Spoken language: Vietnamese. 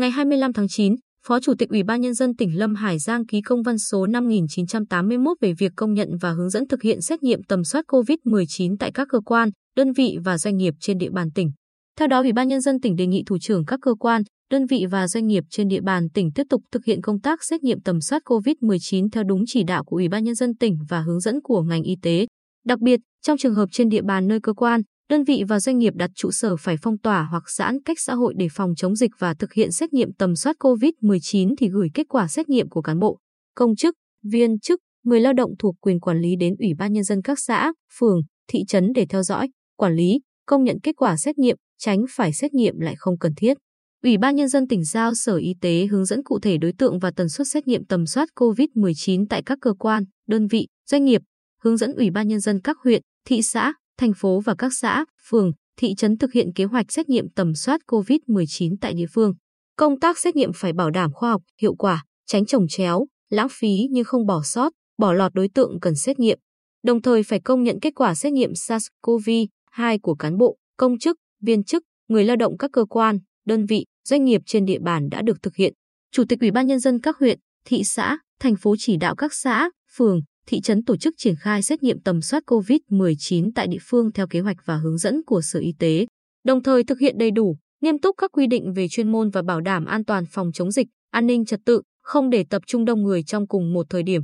Ngày 25 tháng 9, Phó Chủ tịch Ủy ban Nhân dân tỉnh Lâm Hải Giang ký công văn số 5981 về việc công nhận và hướng dẫn thực hiện xét nghiệm tầm soát COVID-19 tại các cơ quan, đơn vị và doanh nghiệp trên địa bàn tỉnh. Theo đó, Ủy ban Nhân dân tỉnh đề nghị thủ trưởng các cơ quan, đơn vị và doanh nghiệp trên địa bàn tỉnh tiếp tục thực hiện công tác xét nghiệm tầm soát COVID-19 theo đúng chỉ đạo của Ủy ban Nhân dân tỉnh và hướng dẫn của ngành y tế. Đặc biệt, trong trường hợp trên địa bàn nơi cơ quan, đơn vị và doanh nghiệp đặt trụ sở phải phong tỏa hoặc giãn cách xã hội để phòng chống dịch và thực hiện xét nghiệm tầm soát COVID-19 thì gửi kết quả xét nghiệm của cán bộ, công chức, viên chức, người lao động thuộc quyền quản lý đến Ủy ban Nhân dân các xã, phường, thị trấn để theo dõi, quản lý, công nhận kết quả xét nghiệm, tránh phải xét nghiệm lại không cần thiết. Ủy ban Nhân dân tỉnh giao Sở Y tế hướng dẫn cụ thể đối tượng và tần suất xét nghiệm tầm soát COVID-19 tại các cơ quan, đơn vị, doanh nghiệp, hướng dẫn Ủy ban Nhân dân các huyện, thị xã, thành phố và các xã, phường, thị trấn thực hiện kế hoạch xét nghiệm tầm soát COVID-19 tại địa phương. Công tác xét nghiệm phải bảo đảm khoa học, hiệu quả, tránh trồng chéo, lãng phí nhưng không bỏ sót, bỏ lọt đối tượng cần xét nghiệm. Đồng thời phải công nhận kết quả xét nghiệm SARS-CoV-2 của cán bộ, công chức, viên chức, người lao động các cơ quan, đơn vị, doanh nghiệp trên địa bàn đã được thực hiện. Chủ tịch Ủy ban nhân dân các huyện, thị xã, thành phố chỉ đạo các xã, phường, thị trấn tổ chức triển khai xét nghiệm tầm soát COVID-19 tại địa phương theo kế hoạch và hướng dẫn của Sở Y tế, đồng thời thực hiện đầy đủ, nghiêm túc các quy định về chuyên môn và bảo đảm an toàn phòng chống dịch, an ninh trật tự, không để tập trung đông người trong cùng một thời điểm,